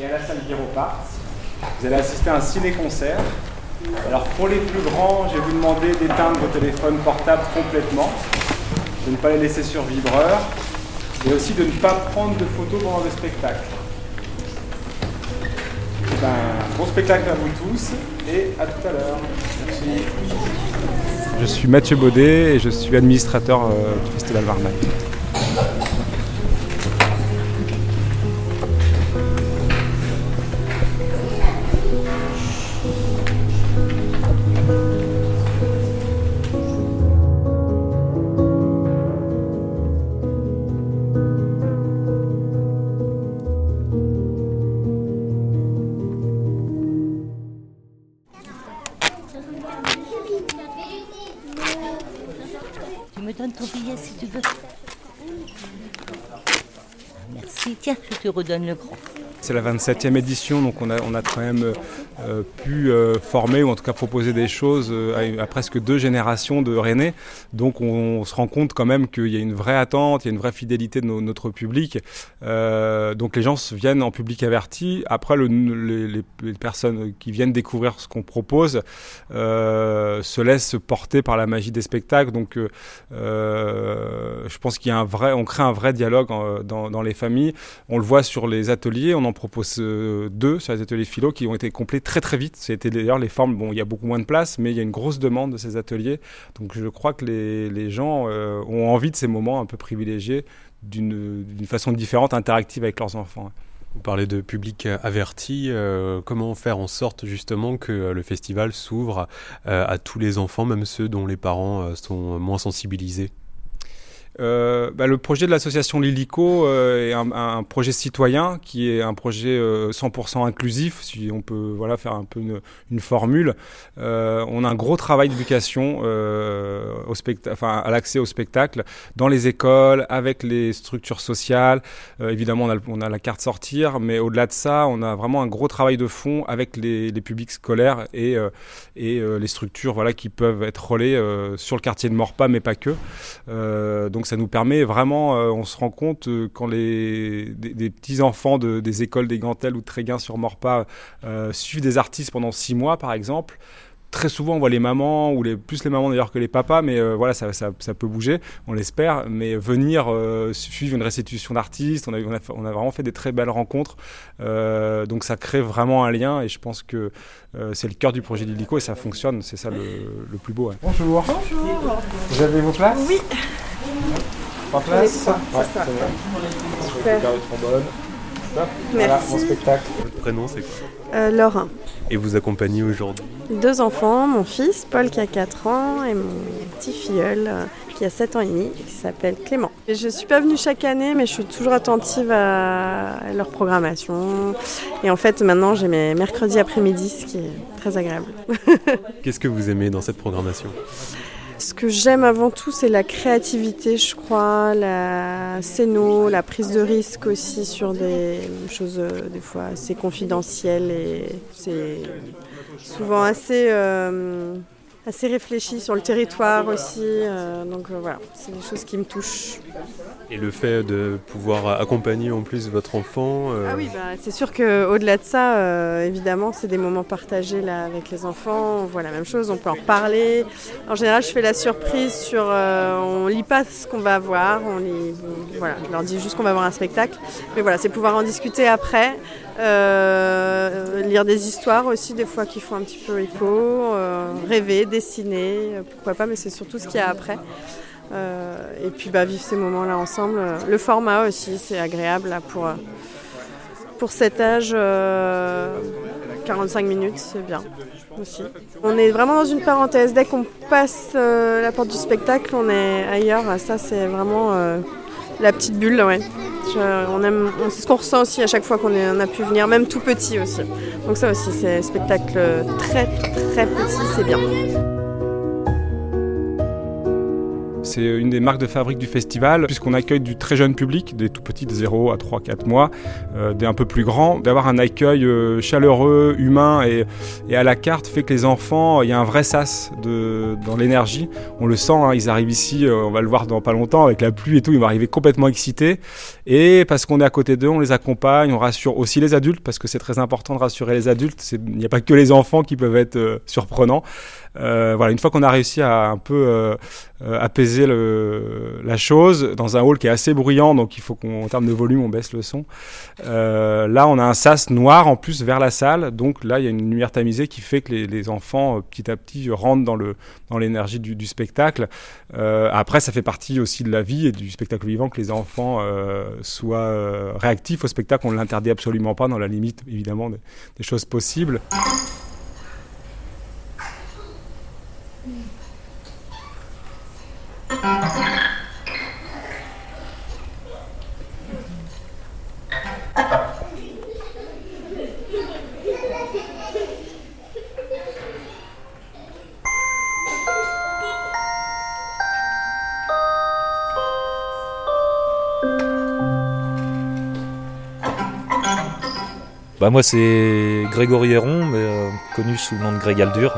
et à la salle Guiropart. Vous allez assister à un ciné-concert. Alors pour les plus grands, je vais vous demander d'éteindre vos téléphones portables complètement, de ne pas les laisser sur vibreur et aussi de ne pas prendre de photos pendant le spectacle. Bon spectacle à vous tous et à tout à l'heure. Merci. Je suis Mathieu Baudet et je suis administrateur euh, du Festival Varnac. Merci. Tiens, je te redonne le grand. C'est la 27e édition, donc on a, quand même euh, pu euh, former ou en tout cas proposer des choses euh, à, presque deux générations de Rennais. Donc on, se rend compte quand même qu'il y a une vraie attente, il y a une vraie fidélité de no- notre public. Euh, donc les gens viennent en public averti. Après, le, les, personnes qui viennent découvrir ce qu'on propose euh, se laissent porter par la magie des spectacles. Donc euh, euh, je pense qu'il crée un vrai dialogue dans, les familles. On le voit sur les ateliers, en propose euh, deux sur les ateliers philo qui ont été complets très très vite. C'était d'ailleurs les formes, bon, il y a beaucoup moins de place, mais il y a une grosse demande de ces ateliers. Donc je crois que les, gens euh, ont envie de ces moments un peu privilégiés d'une façon différente, interactive avec leurs enfants. Vous parlez de public averti. euh, comment faire en sorte justement que le festival s'ouvre à tous les enfants, même ceux dont les parents sont moins sensibilisés? Euh, bah, le projet de l'association Lilico euh, est un, un projet citoyen qui est un projet euh, 100% inclusif, si on peut voilà faire un peu une, une formule. Euh, on a un gros travail d'éducation euh, au enfin, à l'accès au spectacle dans les écoles, avec les structures sociales. Euh, évidemment, on a, on a la carte sortir, mais au-delà de ça, on a vraiment un gros travail de fond avec les, les publics scolaires et, et les structures voilà, qui peuvent être relais sur le quartier de Morpa, mais pas que. Donc ça nous permet vraiment, euh, on se rend compte euh, quand les, des, des petits enfants de, des écoles des Gantelles ou de Tréguin sur Morpa euh, suivent des artistes pendant six mois par exemple. Très souvent, on voit les mamans, ou les, plus les mamans d'ailleurs que les papas, mais euh, voilà, ça, ça, ça peut bouger, on l'espère. Mais venir euh, suivre une restitution d'artistes, on a, on, a, on a vraiment fait des très belles rencontres. Euh, donc ça crée vraiment un lien, et je pense que euh, c'est le cœur du projet d'Illico, et ça fonctionne, c'est ça le, le plus beau. ouais. Bonjour. Bonjour. Vous avez vos places? Oui. En place Oui, Ouais, c'est ça. Super. le trombone. Stop. Voilà, Merci. mon spectacle. Votre prénom c'est quoi Euh, Laure. Et vous accompagnez aujourd'hui Deux enfants, mon fils Paul qui a 4 ans et mon petit filleul euh, qui a 7 ans et demi qui s'appelle Clément. Et je suis pas venue chaque année mais je suis toujours attentive à leur programmation. Et en fait maintenant j'ai mes mercredis après-midi ce qui est très agréable. Qu'est-ce que vous aimez dans cette programmation? Ce que j'aime avant tout, c'est la créativité, je crois, la scéno, la prise de risque aussi sur des choses euh, des fois assez confidentielles et c'est souvent assez, euh, assez réfléchi sur le territoire aussi. euh, donc euh, voilà, c'est des choses qui me touchent. Et le fait de pouvoir accompagner en plus votre enfant euh, Ah oui, bah, c'est sûr qu'au-delà de ça, évidemment, c'est des moments partagés là, avec les enfants. On voit la même chose, on peut en reparler. En général, je fais la surprise sur. on lit pas ce qu'on va voir, on lit, voilà, je leur dis juste qu'on va voir un spectacle. Mais voilà, c'est pouvoir en discuter après. Euh, lire des histoires aussi, des fois qui font un petit peu écho. euh, rêver, dessiner, euh, pourquoi pas, mais c'est surtout ce qu'il y a après. Euh, et puis bah, vivre ces moments-là ensemble. Le format aussi, c'est agréable là, pour, euh, pour cet âge. euh, 45 minutes, c'est bien aussi. On est vraiment dans une parenthèse. Dès qu'on passe euh, la porte du spectacle, on est ailleurs. Ça, c'est vraiment euh, la petite bulle. Ouais. On- c'est ce qu'on ressent aussi à chaque fois qu'on a pu venir, même tout petit aussi. Donc ça aussi, c'est spectacle très très petit, c'est bien. C'est une des marques de fabrique du festival, puisqu'on accueille du très jeune public, des tout petits de 0 à 3-4 mois, euh, des un peu plus grands. D'avoir un accueil euh, chaleureux, humain et, à la carte fait que les enfants, il y a un vrai sas de, dans l'énergie. On le sent, hein, ils arrivent ici, euh, on va le voir dans pas longtemps, avec la pluie et tout, ils vont arriver complètement excités. Et parce qu'on est à côté d'eux, on les accompagne, on rassure aussi les adultes, parce que c'est très important de rassurer les adultes. Il n'y a pas que les enfants qui peuvent être surprenants. Euh, voilà, une fois qu'on a réussi à un peu euh, euh, apaiser la chose dans un hall qui est assez bruyant, donc il faut qu'en termes de volume on baisse le son. Là, on a un sas noir en plus vers la salle, donc là il y a une lumière tamisée qui fait que les, enfants petit à petit rentrent dans l'énergie du, spectacle. après, ça fait partie aussi de la vie et du spectacle vivant que les enfants soient réactifs au spectacle. On ne l'interdit absolument pas dans la limite évidemment des choses possibles. Bah moi c'est Grégory Héron, mais euh, connu sous le nom de Greg Aldur.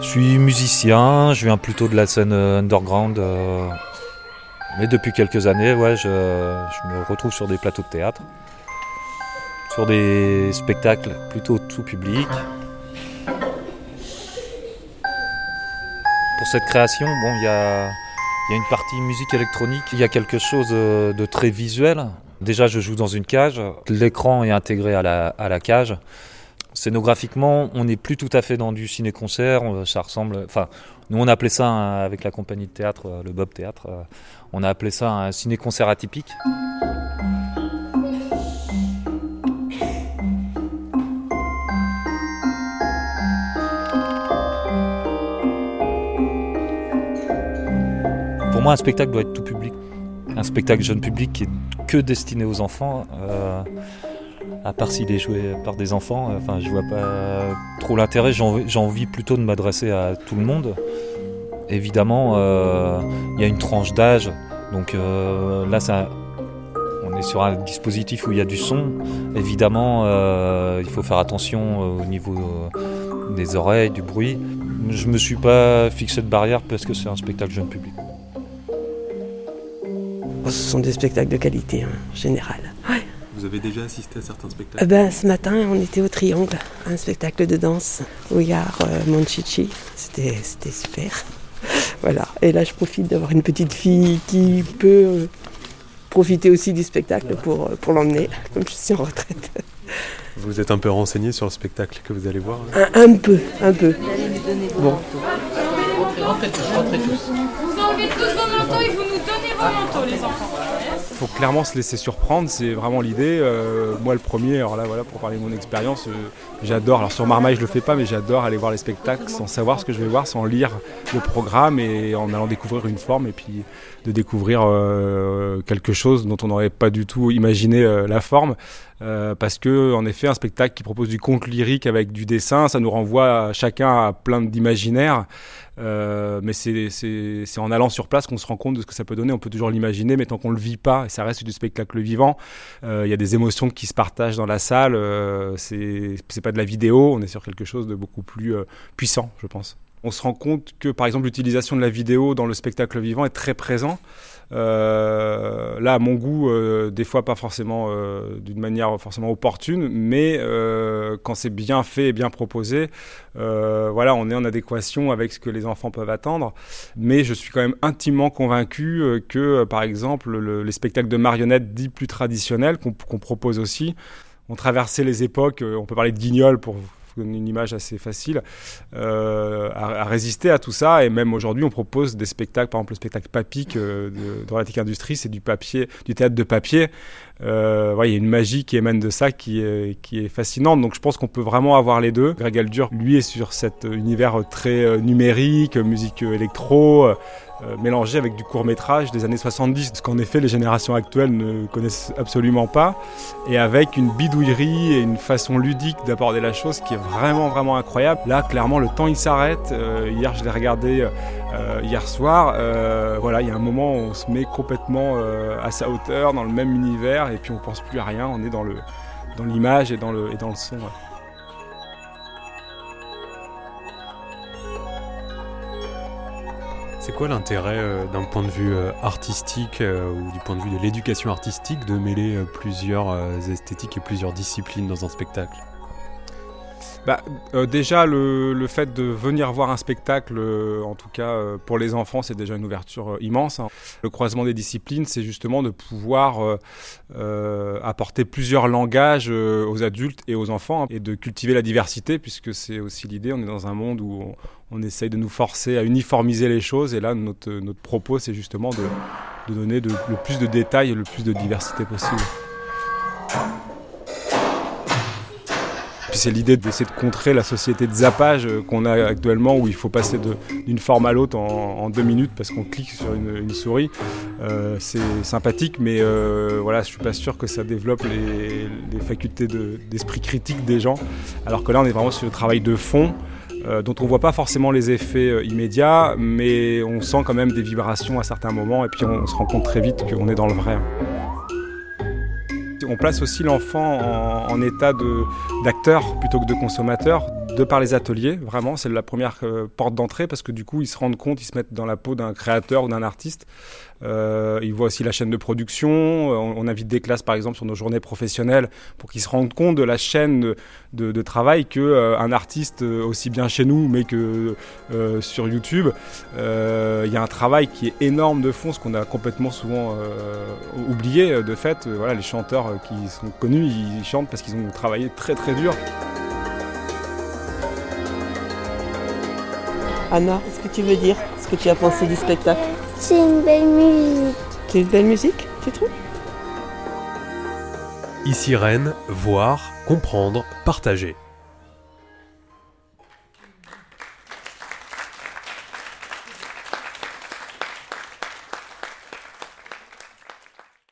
Je suis musicien, je viens plutôt de la scène underground. Euh, mais depuis quelques années, ouais, je, me retrouve sur des plateaux de théâtre, sur des spectacles plutôt tout public. Pour cette création, bon, il y a une partie musique électronique, il y a quelque chose de très visuel. Déjà, je joue dans une cage, l'écran est intégré à la, à la cage. Scénographiquement, on n'est plus tout à fait dans du ciné-concert, ça ressemble. Enfin, nous on appelait ça avec la compagnie de théâtre, le Bob Théâtre, on a appelé ça un ciné-concert atypique. Pour moi, un spectacle doit être tout public. Un spectacle jeune public qui est que destiné aux enfants. Euh, à part s'il est joué par des enfants, enfin, je vois pas trop l'intérêt. J'ai envie plutôt de m'adresser à tout le monde. Évidemment, il euh, y a une tranche d'âge, donc euh, là, ça, on est sur un dispositif où il y a du son. Évidemment, il faut faire attention au niveau des oreilles, du bruit. Je me suis pas fixé de barrière parce que c'est un spectacle jeune public. Ce sont des spectacles de qualité hein, en général. Ouais. Vous avez déjà assisté à certains spectacles euh, ben, Ce matin, on était au Triangle, un spectacle de danse, au Yard euh, Monchichi. C'était super. voilà. Et là, je profite d'avoir une petite fille qui peut euh, profiter aussi du spectacle pour, euh, pour l'emmener, comme je suis en retraite. Vous êtes un peu renseigné sur le spectacle que vous allez voir hein un, un, peu, un peu. Bon. Rentrez tous, rentrez tous. Vous enlevez tous vos manteaux et vous nous donnez vos manteaux, les enfants. Il faut clairement se laisser surprendre, c'est vraiment l'idée. Euh, moi, le premier, alors là, voilà, pour parler de mon expérience, euh, j'adore. Alors sur Marmaille, je le fais pas, mais j'adore aller voir les spectacles sans savoir ce que je vais voir, sans lire le programme et en allant découvrir une forme et puis de découvrir euh, quelque chose dont on n'aurait pas du tout imaginé euh, la forme. Euh, parce que en effet un spectacle qui propose du conte lyrique avec du dessin ça nous renvoie chacun à plein d'imaginaires. Euh, mais c'est en allant sur place qu'on se rend compte de ce que ça peut donner. On peut toujours l'imaginer mais tant qu'on le vit pas et ça reste du spectacle vivant il euh, y a des émotions qui se partagent dans la salle c'est pas de la vidéo on est sur quelque chose de beaucoup plus puissant je pense. On se rend compte que par exemple l'utilisation de la vidéo dans le spectacle vivant est très présent là, à mon goût, euh, des fois pas forcément euh, d'une manière forcément opportune, mais euh, quand c'est bien fait et bien proposé, euh, voilà, on est en adéquation avec ce que les enfants peuvent attendre. Mais je suis quand même intimement convaincu euh, que, par exemple, le, les spectacles de marionnettes dits plus traditionnels qu'on qu propose aussi, ont traversé les époques. On peut parler de Guignol pour une image assez facile, euh, à, résister à tout ça. Et même aujourd'hui, on propose des spectacles, par exemple le spectacle Papique de, de Relatique Industrie, c'est du papier, du théâtre de papier. Euh, il y a une magie qui émane de ça qui est, qui est fascinante. Donc je pense qu'on peut vraiment avoir les deux. Greg Aldur, lui, est sur cet univers très euh, numérique, musique électro. Euh, mélangé avec du court métrage des années 70, ce qu'en effet les générations actuelles ne connaissent absolument pas, et avec une bidouillerie et une façon ludique d'aborder la chose qui est vraiment vraiment incroyable. Là, clairement, le temps il s'arrête. Hier, je l'ai regardé Euh, hier soir, euh, voilà, il y a un moment où on se met complètement euh, à sa hauteur, dans le même univers, et puis on pense plus à rien, on est dans le dans l'image et dans le et dans le son. C'est quoi l'intérêt d'un point de vue artistique ou du point de vue de l'éducation artistique de mêler plusieurs esthétiques et plusieurs disciplines dans un spectacle? Bah, euh, déjà, le, fait de venir voir un spectacle, euh, en tout cas euh, pour les enfants, c'est déjà une ouverture immense. hein. Le croisement des disciplines, c'est justement de pouvoir apporter plusieurs langages aux adultes et aux enfants hein, et de cultiver la diversité, puisque c'est aussi l'idée. On est dans un monde où on, essaye de nous forcer à uniformiser les choses, et là, notre, propos, c'est justement de, donner le plus de détails et le plus de diversité possible. Puis c'est l'idée d'essayer de contrer la société de zappage euh, qu'on a actuellement où il faut passer d'une forme à l'autre en, deux minutes parce qu'on clique sur une, souris. Euh, c'est sympathique, mais euh, voilà, je suis pas sûr que ça développe les, facultés de- d'esprit critique des gens. Alors que là, on est vraiment sur le travail de fond. euh, dont on voit pas forcément les effets immédiats, mais on sent quand même des vibrations à certains moments, et puis on, se rend compte très vite qu'on est dans le vrai. On place aussi l'enfant en, état d'acteur plutôt que de consommateur, de par les ateliers, vraiment, c'est la première euh, porte d'entrée parce que du coup ils se rendent compte, ils se mettent dans la peau d'un créateur ou d'un artiste. Euh, ils voient aussi la chaîne de production. Euh, On, invite des classes par exemple sur nos journées professionnelles pour qu'ils se rendent compte de la chaîne de, travail que un artiste aussi bien chez nous mais que sur YouTube. Il y a un travail qui est énorme de fond, ce qu'on a complètement souvent oublié de fait. Voilà, les chanteurs qui sont connus, ils chantent parce qu'ils ont travaillé très très dur. Anna, est-ce que tu veux dire ce que tu as pensé du spectacle C'est une belle musique. C'est une belle musique, tu trouves? Ici Rennes, voir, comprendre, partager.